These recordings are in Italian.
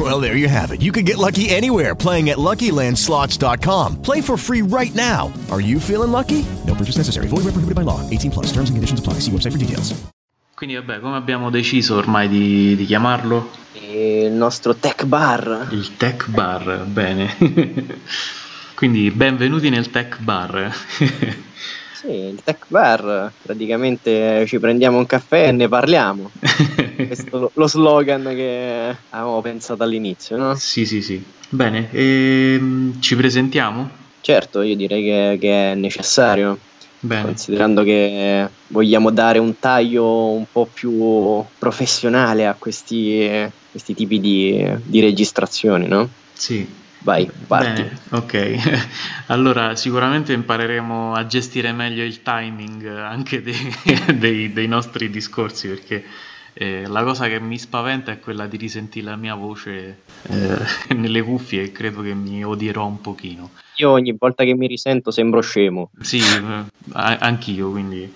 Well, there you have it. You can get lucky anywhere playing at LuckyLandSlots.com. Play for free right now. Are you feeling lucky? No purchase necessary. Void where prohibited by law. 18 plus. Terms and conditions apply. See website for details. Quindi vabbè, come abbiamo deciso ormai di, di chiamarlo? Il nostro tech bar. Il Tech Bar, bene. Quindi benvenuti nel Tech Bar. Sì, il tech bar. Praticamente ci prendiamo un caffè e ne parliamo. Questo lo- lo slogan che avevamo pensato all'inizio, no? sì, sì, sì. Bene, ehm, ci presentiamo? Certo, io direi che, che è necessario, Bene. considerando che vogliamo dare un taglio un po' più professionale a questi, questi tipi di, di registrazioni, no? Sì. Vai, parti. Bene, ok. Allora, sicuramente impareremo a gestire meglio il timing anche dei, dei- dei nostri discorsi, perché eh, la cosa che mi spaventa è quella di risentire la mia voce eh, nelle cuffie e credo che mi odierò un pochino. Io ogni volta che mi risento sembro scemo. Sì, eh, anch'io, quindi...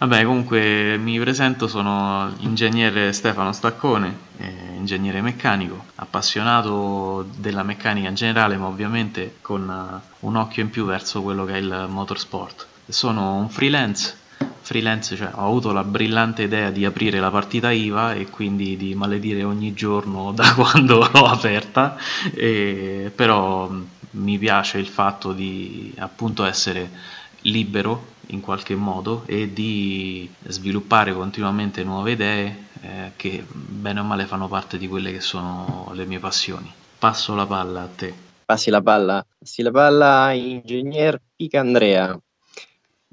Vabbè, comunque mi presento, sono ingegnere Stefano Staccone, eh, ingegnere meccanico, appassionato della meccanica in generale, ma ovviamente con eh, un occhio in più verso quello che è il motorsport. Sono un freelance, freelance, cioè ho avuto la brillante idea di aprire la partita IVA e quindi di maledire ogni giorno da quando l'ho aperta, e- però mi piace il fatto di appunto essere libero in qualche modo e di sviluppare continuamente nuove idee eh, che bene o male fanno parte di quelle che sono le mie passioni. Passo la palla a te. Passi la palla. Passi la palla ingegner Picandrea,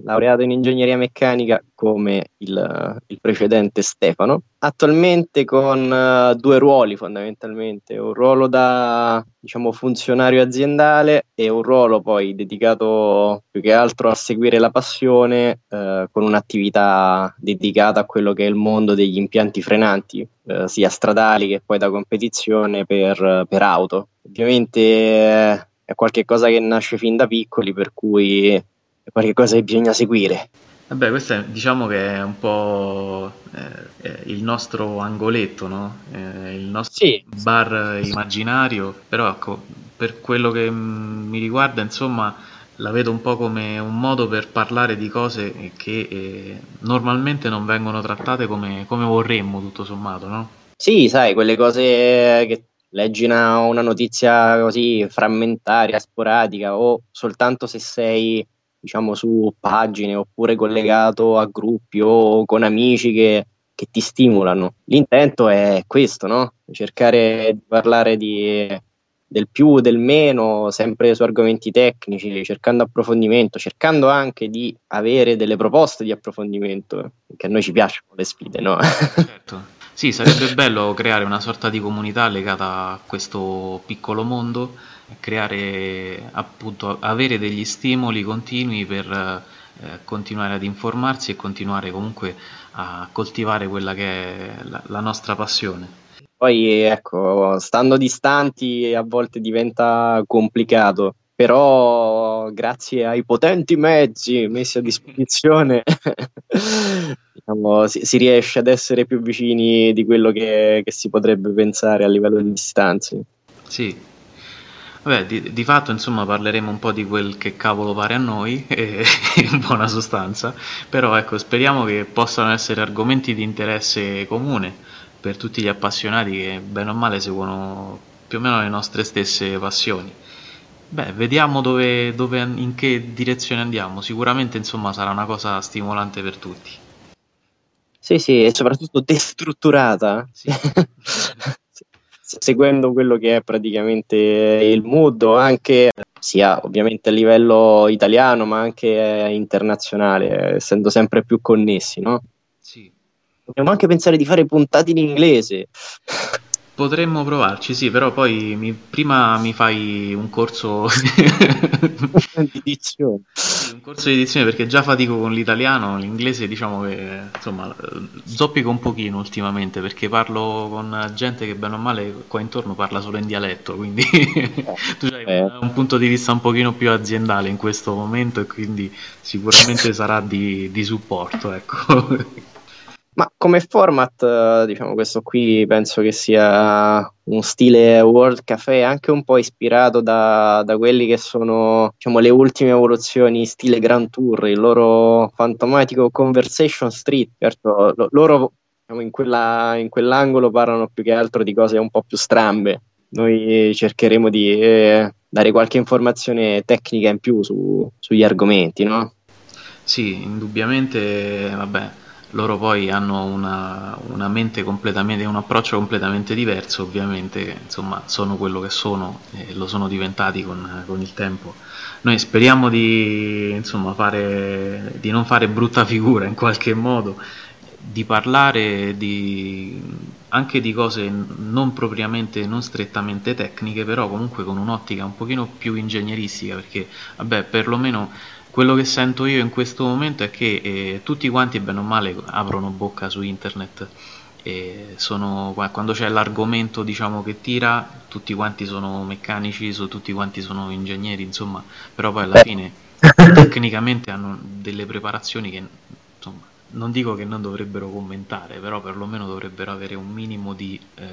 laureato in ingegneria meccanica come il, il precedente Stefano. Attualmente con eh, due ruoli fondamentalmente, un ruolo da diciamo funzionario aziendale e un ruolo poi dedicato più che altro a seguire la passione eh, con un'attività dedicata a quello che è il mondo degli impianti frenanti, eh, sia stradali che poi da competizione per, per auto. Ovviamente è qualcosa che nasce fin da piccoli, per cui è qualcosa che bisogna seguire. Vabbè, questo è, diciamo che è un po' eh, eh, il nostro angoletto, no? Eh, il nostro Sì. bar immaginario, però ecco, per quello che mm, mi riguarda, insomma, la vedo un po' come un modo per parlare di cose che eh, normalmente non vengono trattate come, come vorremmo, tutto sommato, no? Sì, sai, quelle cose che leggi una, una notizia così frammentaria, sporadica, o soltanto se sei, diciamo, su pagine oppure collegato a gruppi o con amici che, che ti stimolano. L'intento è questo, no? Cercare di parlare di, del più, del meno, sempre su argomenti tecnici, cercando approfondimento, cercando anche di avere delle proposte di approfondimento, perché a noi ci piacciono le sfide, no? Certo. Sì, sarebbe bello creare una sorta di comunità legata a questo piccolo mondo, creare appunto, avere degli stimoli continui per eh, continuare ad informarsi e continuare comunque a coltivare quella che è la, la nostra passione. Poi ecco, stando distanti a volte diventa complicato, però grazie ai potenti mezzi messi a disposizione diciamo, si, si riesce ad essere più vicini di quello che, che si potrebbe pensare a livello di distanze. Sì. Vabbè, di, di fatto insomma parleremo un po' di quel che cavolo pare a noi, eh, in buona sostanza, però ecco, speriamo che possano essere argomenti di interesse comune per tutti gli appassionati che bene o male seguono più o meno le nostre stesse passioni. Beh, vediamo dove, dove- in che direzione andiamo, sicuramente insomma sarà una cosa stimolante per tutti. Sì, sì, e soprattutto destrutturata, Sì. seguendo quello che è praticamente il mood, anche sia ovviamente a livello italiano, ma anche internazionale, essendo sempre più connessi, no? Sì. Dobbiamo anche pensare di fare puntate in inglese. Potremmo provarci, sì, però poi mi, prima mi fai un corso di dizione. Sì, un corso di edizione perché già fatico con l'italiano, l'inglese diciamo che insomma zoppico un pochino ultimamente perché parlo con gente che bene o male qua intorno parla solo in dialetto, quindi tu hai Eh. un, un punto di vista un pochino più aziendale in questo momento e quindi sicuramente sarà di, di supporto, ecco. Ma come format, eh, diciamo, questo qui penso che sia un stile World Café anche un po' ispirato da, da quelli che sono, diciamo, le ultime evoluzioni stile Grand Tour, il loro fantomatico Conversation Street. Certo, lo- loro diciamo, in, quella- in quell'angolo parlano più che altro di cose un po' più strambe. Noi cercheremo di eh, dare qualche informazione tecnica in più su- sugli argomenti, no? Sì, indubbiamente, vabbè, loro poi hanno una, una mente completamente, un approccio completamente diverso, ovviamente, insomma, sono quello che sono e lo sono diventati con, con il tempo. Noi speriamo di, insomma, fare, di non fare brutta figura in qualche modo, di parlare di, anche di cose non propriamente, non strettamente tecniche, però comunque con un'ottica un pochino più ingegneristica, perché, vabbè, perlomeno quello che sento io in questo momento è che eh, tutti quanti, bene o male, aprono bocca su internet. Sono, qua- quando c'è l'argomento diciamo, che tira, tutti quanti sono meccanici, so- tutti quanti sono ingegneri, insomma, però poi alla Beh. fine tecnicamente hanno delle preparazioni che, insomma, non dico che non dovrebbero commentare, però perlomeno dovrebbero avere un minimo di, eh,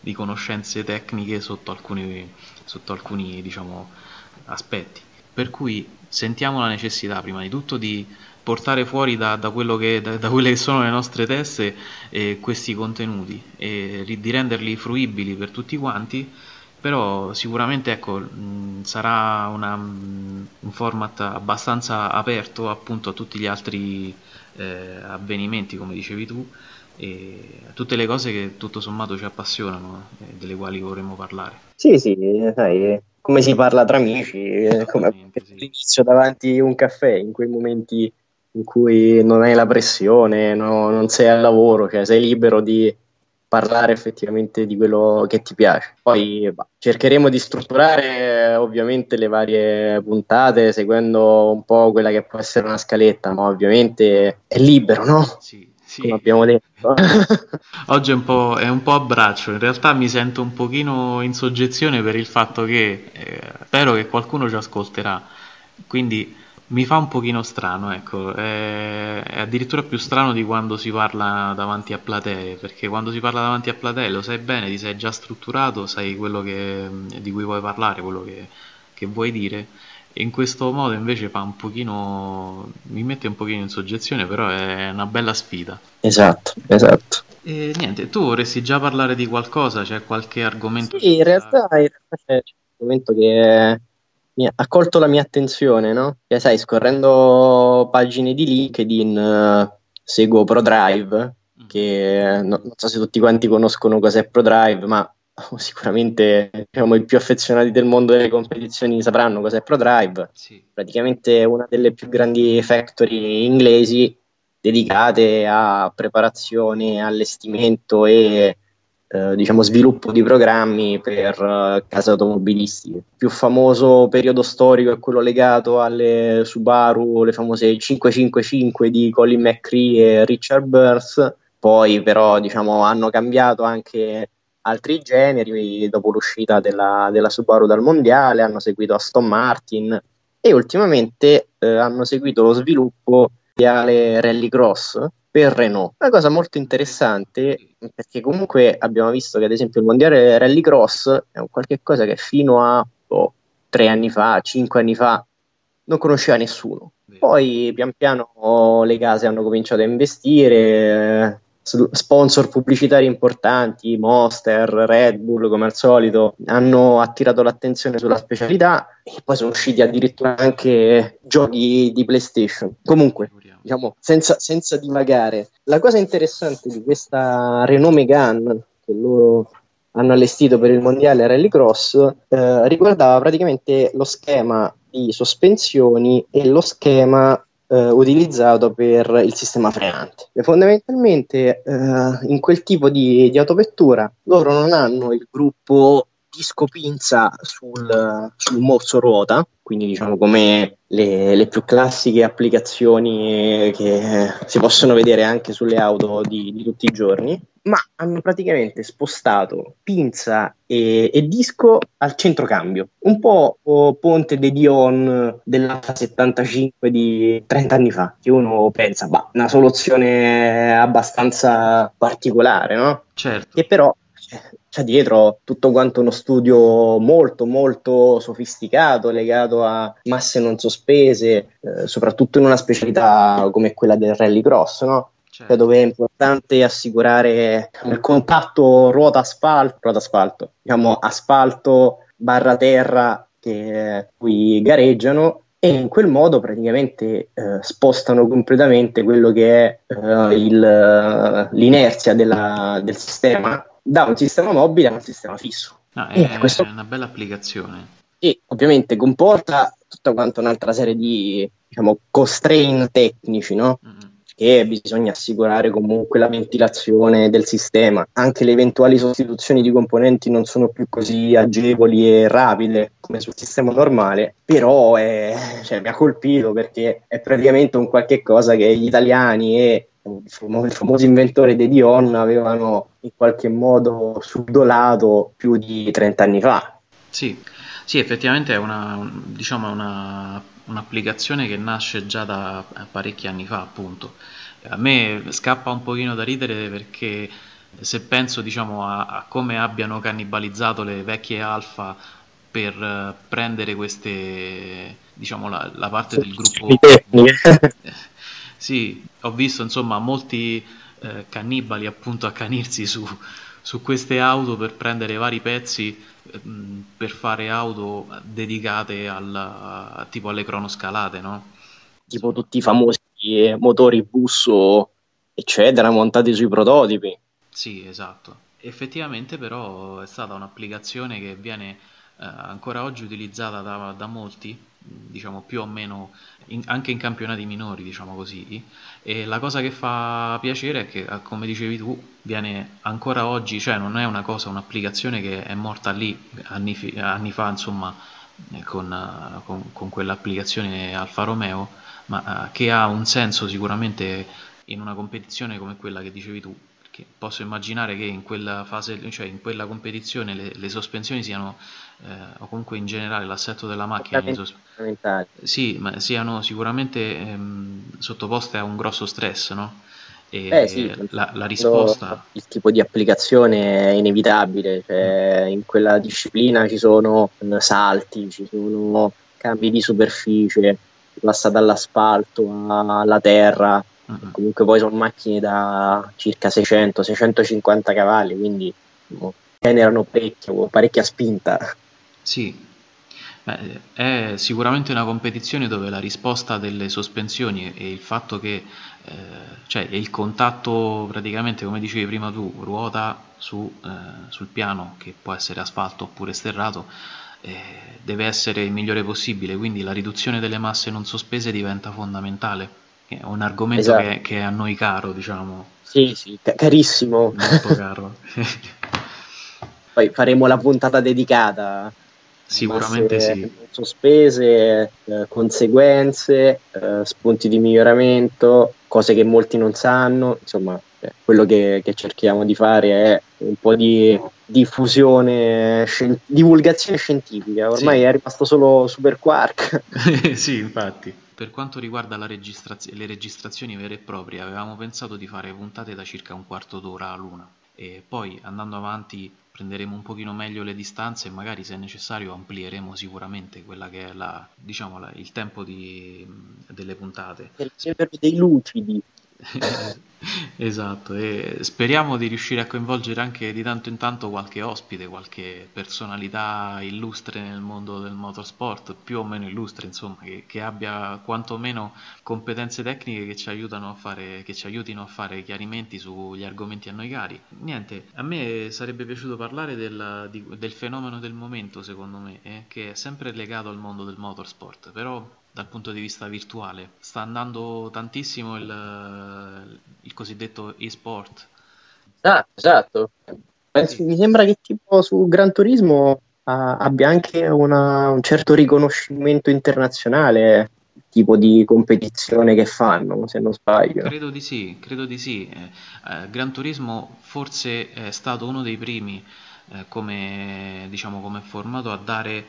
di conoscenze tecniche sotto alcuni, sotto alcuni diciamo, aspetti. Per cui sentiamo la necessità prima di tutto di portare fuori da, da che, da, da quelle che sono le nostre teste eh, questi contenuti e di renderli fruibili per tutti quanti, però sicuramente ecco, mh, sarà una, mh, un format abbastanza aperto appunto a tutti gli altri eh, avvenimenti, come dicevi tu, e a tutte le cose che tutto sommato ci appassionano e delle quali vorremmo parlare. Sì, sì, sai, come si parla tra amici, eh, come all'inizio davanti a un caffè, in quei momenti in cui non hai la pressione, no- non sei al lavoro, cioè sei libero di parlare effettivamente di quello che ti piace. Poi bah, cercheremo di strutturare eh, ovviamente le varie puntate seguendo un po' quella che può essere una scaletta, ma ovviamente è libero, no? Sì, sì. Come abbiamo detto. Oggi è un, po', è un po' a braccio, in realtà mi sento un pochino in soggezione per il fatto che eh, spero che qualcuno ci ascolterà, quindi mi fa un pochino strano, ecco, è, è addirittura più strano di quando si parla davanti a platee, perché quando si parla davanti a platee lo sai bene, ti sei già strutturato, sai quello che, di cui vuoi parlare, quello che, che vuoi dire, in questo modo invece fa un pochino, mi mette un pochino in soggezione, però è una bella sfida. Esatto, esatto. E niente, tu vorresti già parlare di qualcosa? C'è qualche argomento? Sì, in realtà, in realtà c'è un argomento che mi ha colto la mia attenzione, no? Che sai, scorrendo pagine di LinkedIn, eh, seguo ProDrive, Mm. che no- non so se tutti quanti conoscono cos'è ProDrive, ma sicuramente diciamo, i più affezionati del mondo delle competizioni sapranno cos'è ProDrive. Sì. Praticamente una delle più grandi factory inglesi dedicate a preparazione, allestimento e eh, diciamo sviluppo di programmi per eh, case automobilistiche. Il più famoso periodo storico è quello legato alle Subaru, le famose 555 di Colin McCree e Richard Burns. Poi però diciamo hanno cambiato anche altri generi dopo l'uscita della, della Subaru dal mondiale, hanno seguito Aston Martin e ultimamente eh, hanno seguito lo sviluppo mondiale Rallycross per Renault. Una cosa molto interessante perché comunque abbiamo visto che ad esempio il mondiale Rallycross è un qualche cosa che fino a oh, tre anni fa, cinque anni fa non conosceva nessuno. Poi pian piano le case hanno cominciato a investire, sponsor pubblicitari importanti, Monster, Red Bull come al solito, hanno attirato l'attenzione sulla specialità e poi sono usciti addirittura anche giochi di PlayStation. Comunque, diciamo, senza, senza divagare, la cosa interessante di questa Renault Megane che loro hanno allestito per il mondiale Rallycross eh, riguardava praticamente lo schema di sospensioni e lo schema eh, utilizzato per il sistema frenante. E fondamentalmente eh, in quel tipo di, di autovettura loro non hanno il gruppo disco pinza sul, sul morso ruota, quindi diciamo come le, le, più classiche applicazioni che si possono vedere anche sulle auto di, di tutti i giorni, ma hanno praticamente spostato pinza e, e disco al centrocambio, un po' ponte de Dion dell'H75 di 30 anni fa, che uno pensa, bah, una soluzione abbastanza particolare, no? Certo. Che però c'è dietro tutto quanto uno studio molto molto sofisticato legato a masse non sospese, eh, soprattutto in una specialità come quella del rallycross, no? Certo. dove è importante assicurare il contatto ruota-asfalto, ruota-asfalto, diciamo asfalto barra terra che qui gareggiano e in quel modo praticamente eh, spostano completamente quello che è eh, il, l'inerzia della, del sistema da un sistema mobile a un sistema fisso. No, è, questo... una bella applicazione. E ovviamente comporta tutta quanta un'altra serie di diciamo, constraint tecnici, no? Mm-hmm. Che bisogna assicurare comunque la ventilazione del sistema. Anche le eventuali sostituzioni di componenti non sono più così agevoli e rapide come sul sistema normale, però è, cioè, mi ha colpito perché è praticamente un qualche cosa che gli italiani e il famoso, inventore dei Dion avevano in qualche modo subdolato più di 30 anni fa. Sì, sì effettivamente è una, diciamo, una, un'applicazione che nasce già da parecchi anni fa, appunto. A me scappa un pochino da ridere perché se penso diciamo, a, a come abbiano cannibalizzato le vecchie alfa per prendere queste, diciamo, la, la parte del gruppo Sì, ho visto insomma molti eh, cannibali appunto accanirsi su, su queste auto per prendere vari pezzi eh, per fare auto dedicate al, tipo alle cronoscalate, no? Tipo tutti i famosi motori busso, eccetera, montati sui prototipi. Sì, esatto. Effettivamente però è stata un'applicazione che viene eh, ancora oggi utilizzata da, da molti diciamo più o meno in, anche in campionati minori, diciamo così. E la cosa che fa piacere è che, eh, come dicevi tu, viene ancora oggi, cioè non è una cosa, un'applicazione che è morta lì anni, anni fa, insomma, eh, con, eh, con, con, quell'applicazione Alfa Romeo, ma che ha un senso sicuramente in una competizione come quella che dicevi tu, perché posso immaginare che in quella fase, cioè in quella competizione le, le sospensioni siano eh, o comunque in generale l'assetto della macchina sos- sì, ma siano sicuramente ehm, sottoposte a un grosso stress, no? E eh sì, la, la, risposta... Il tipo di applicazione è inevitabile, cioè, in quella disciplina ci sono salti, ci sono cambi di superficie, si passa dall'asfalto alla terra, uh-huh. comunque poi sono macchine da circa 600-650 cavalli, quindi no, generano parecchio, parecchia spinta. Sì, Beh, è sicuramente una competizione dove la risposta delle sospensioni e il fatto che eh, cioè il contatto praticamente come dicevi prima tu ruota su, eh, sul piano che può essere asfalto oppure sterrato eh, deve essere il migliore possibile quindi la riduzione delle masse non sospese diventa fondamentale è un argomento esatto. che, che, è a noi caro diciamo sì sì carissimo molto caro poi faremo la puntata dedicata Sicuramente sì. Sospese, eh, conseguenze, eh, spunti di miglioramento, cose che molti non sanno, insomma, quello che, che, cerchiamo di fare è un po' di diffusione, scien- divulgazione scientifica. Ormai sì. è rimasto solo Super Quark. sì, infatti. Per quanto riguarda registraz- le registrazioni vere e proprie, avevamo pensato di fare puntate da circa un quarto d'ora a luna e poi andando avanti prenderemo un pochino meglio le distanze e magari se necessario amplieremo sicuramente quella che è la, diciamo, la, il tempo di, delle puntate. Per dei lucidi. esatto, e speriamo di riuscire a coinvolgere anche di tanto in tanto qualche ospite, qualche personalità illustre nel mondo del motorsport, più o meno illustre, insomma, che, che abbia quantomeno competenze tecniche che ci, a fare, che ci aiutino a fare chiarimenti sugli argomenti a noi cari. Niente, a me sarebbe piaciuto parlare del, di, del fenomeno del momento, secondo me, eh, che è sempre legato al mondo del motorsport, però dal punto di vista virtuale. Sta andando tantissimo il, il cosiddetto e-sport. Ah, esatto. Sì. Mi sembra che tipo su Gran Turismo uh, abbia anche una, un certo riconoscimento internazionale tipo di competizione che fanno, se non sbaglio. Credo di sì, credo di sì. Eh, eh, Gran Turismo forse è stato uno dei primi eh, come, diciamo, come formato a dare eh,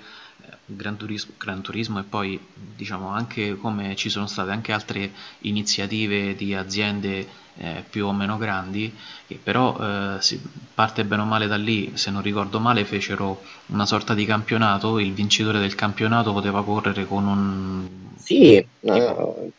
Gran Turismo, Gran Turismo, e poi diciamo anche come ci sono state anche altre iniziative di aziende eh, più o meno grandi che però eh, si parte bene o male da lì se non ricordo male fecero una sorta di campionato il vincitore del campionato poteva correre con un sì tipo,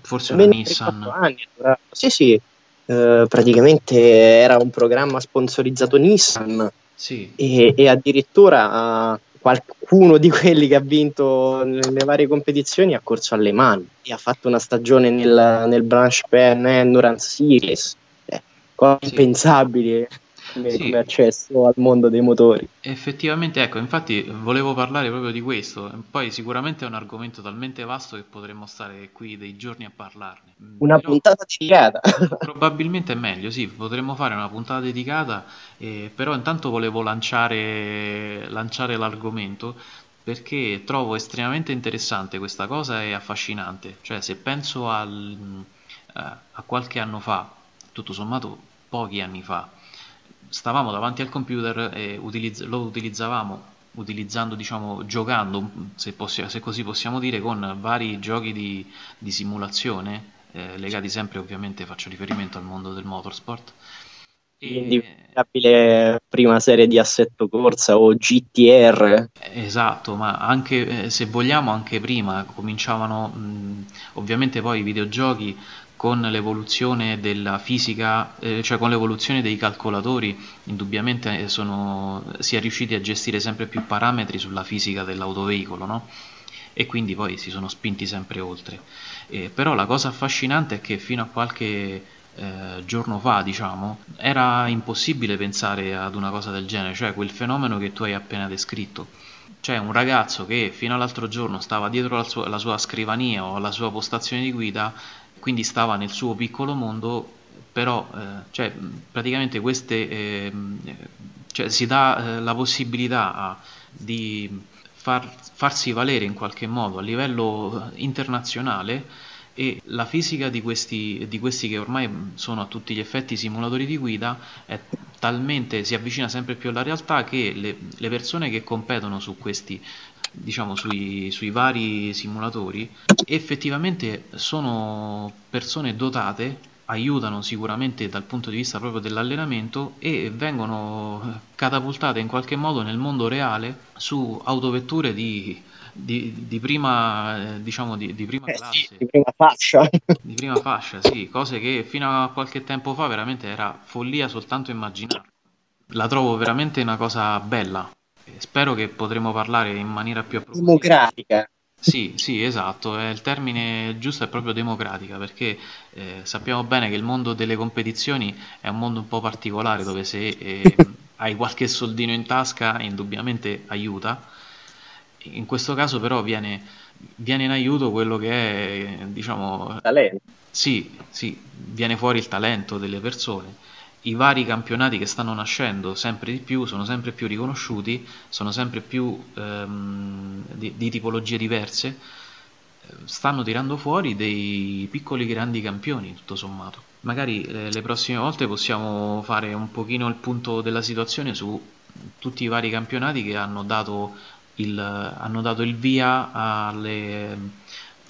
forse una Nissan. anni, sì sì praticamente era un programma sponsorizzato Nissan. Sì. e, e, addirittura qualcuno di quelli che ha vinto nelle varie competizioni ha corso alle mani e ha fatto una stagione nel, nel Branch Pen Endurance Series, eh, cose impensabili come, sì. come, accesso al mondo dei motori. Effettivamente, ecco, infatti volevo parlare proprio di questo. Poi sicuramente è un argomento talmente vasto che potremmo stare qui dei giorni a parlarne. Una però, puntata dedicata. probabilmente è meglio, sì, potremmo fare una puntata dedicata, eh, però intanto volevo lanciare, lanciare l'argomento perché trovo estremamente interessante questa cosa e affascinante. Cioè, se penso al, eh, a qualche anno fa, tutto sommato pochi anni fa, stavamo davanti al computer e utilizz- lo utilizzavamo utilizzando, diciamo, giocando, se, possi- se, così possiamo dire, con vari giochi di, di simulazione, eh, legati sempre ovviamente, faccio riferimento al mondo del motorsport. L'indimenticabile prima serie di assetto corsa o GTR. Esatto, ma anche eh, se vogliamo anche prima cominciavano mh, ovviamente poi i videogiochi con l'evoluzione della fisica, eh, cioè con l'evoluzione dei calcolatori, indubbiamente sono, si è riusciti a gestire sempre più parametri sulla fisica dell'autoveicolo, no? E quindi poi si sono spinti sempre oltre. Eh, però la cosa affascinante è che fino a qualche eh, giorno fa, diciamo, era impossibile pensare ad una cosa del genere, cioè quel fenomeno che tu hai appena descritto. Cioè un ragazzo che fino all'altro giorno stava dietro la sua, la sua scrivania o alla sua postazione di guida quindi stava nel suo piccolo mondo, però eh, cioè, praticamente queste, eh, cioè, si dà eh, la possibilità a, di far, farsi valere in qualche modo a livello internazionale e la fisica di questi, di questi, che ormai sono a tutti gli effetti simulatori di guida è talmente si avvicina sempre più alla realtà che le, le persone che competono su questi diciamo sui, sui vari simulatori effettivamente sono persone dotate aiutano sicuramente dal punto di vista proprio dell'allenamento e vengono catapultate in qualche modo nel mondo reale su autovetture di, di, di prima, diciamo di, di prima eh classe. Sì, di prima fascia. Di prima fascia, sì, cose che fino a qualche tempo fa veramente era follia soltanto immaginare. La trovo veramente una cosa bella. Spero che potremo parlare in maniera più approfondita. Democratica. Sì, sì, esatto, il termine giusto è proprio democratica perché eh, sappiamo bene che il mondo delle competizioni è un mondo un po' particolare dove se eh, hai qualche soldino in tasca indubbiamente aiuta, in questo caso però viene, viene in aiuto quello che è, diciamo... Talento. Sì, sì, viene fuori il talento delle persone i vari campionati che stanno nascendo sempre di più sono sempre più riconosciuti, sono sempre più ehm, di, di, tipologie diverse, stanno tirando fuori dei piccoli grandi campioni, tutto sommato. Magari eh, le prossime volte possiamo fare un pochino il punto della situazione su tutti i vari campionati che hanno dato il, hanno dato il via alle,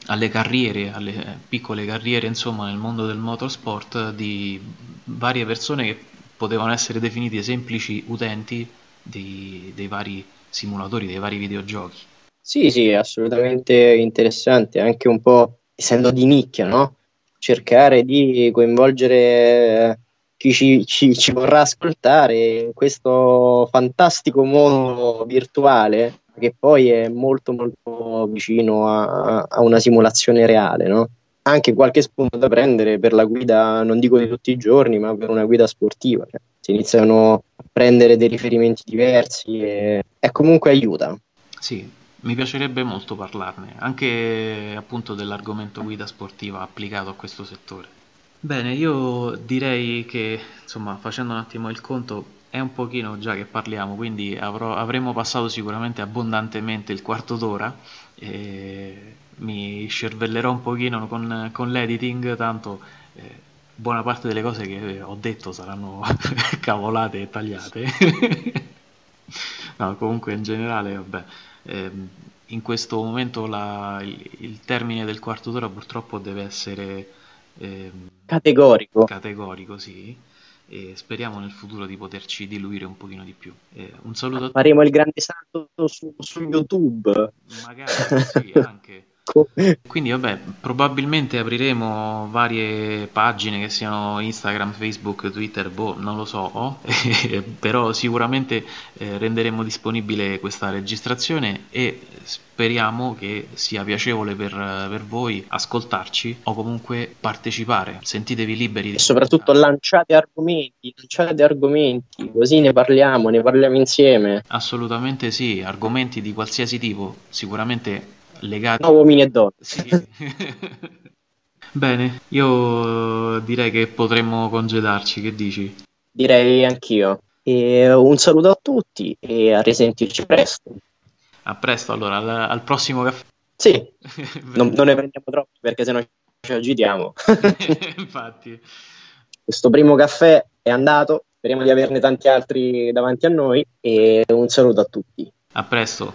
alle carriere, alle piccole carriere insomma nel mondo del motorsport di varie persone che potevano essere definiti semplici utenti dei, dei vari simulatori, dei vari videogiochi. Sì, sì, assolutamente interessante, anche un po' essendo di nicchia, no? Cercare di coinvolgere chi ci, ci, ci vorrà ascoltare in questo fantastico mondo virtuale che poi è molto molto vicino a, a una simulazione reale, no? anche qualche spunto da prendere per la guida, non dico di tutti i giorni, ma per una guida sportiva. Cioè, si iniziano a prendere dei riferimenti diversi e, e comunque aiuta. Sì, mi piacerebbe molto parlarne, anche appunto dell'argomento guida sportiva applicato a questo settore. Bene, io direi che insomma facendo un attimo il conto è un pochino già che parliamo, quindi avrò, avremo passato sicuramente abbondantemente il quarto d'ora. Mi scervellerò un pochino con, con l'editing, tanto eh, buona parte delle cose che ho detto saranno cavolate e tagliate. no, comunque in generale, vabbè, ehm, in questo momento la, il, il, termine del quarto d'ora purtroppo deve essere ehm, categorico. Categorico, sì. E speriamo nel futuro di poterci diluire un pochino di più. Eh, un saluto a tutti. Faremo il grande salto su, su YouTube. Magari sì, anche. Quindi vabbè, probabilmente apriremo varie pagine che siano Instagram, Facebook, Twitter, boh, non lo so, oh, però sicuramente eh, renderemo disponibile questa registrazione e speriamo che sia piacevole per, per, voi ascoltarci o comunque partecipare. Sentitevi liberi. E soprattutto lanciate argomenti, lanciate argomenti, così ne parliamo, ne parliamo insieme. Assolutamente sì, argomenti di qualsiasi tipo, sicuramente legati... No, uomini e donne. Sì. Bene, io direi che potremmo congedarci, che dici? Direi anch'io. E un saluto a tutti e a risentirci presto. A presto allora, al, al prossimo caffè. Sì, non, non, ne prendiamo troppi perché sennò ci agitiamo. Infatti. Questo primo caffè è andato, speriamo di averne tanti altri davanti a noi e un saluto a tutti. A presto.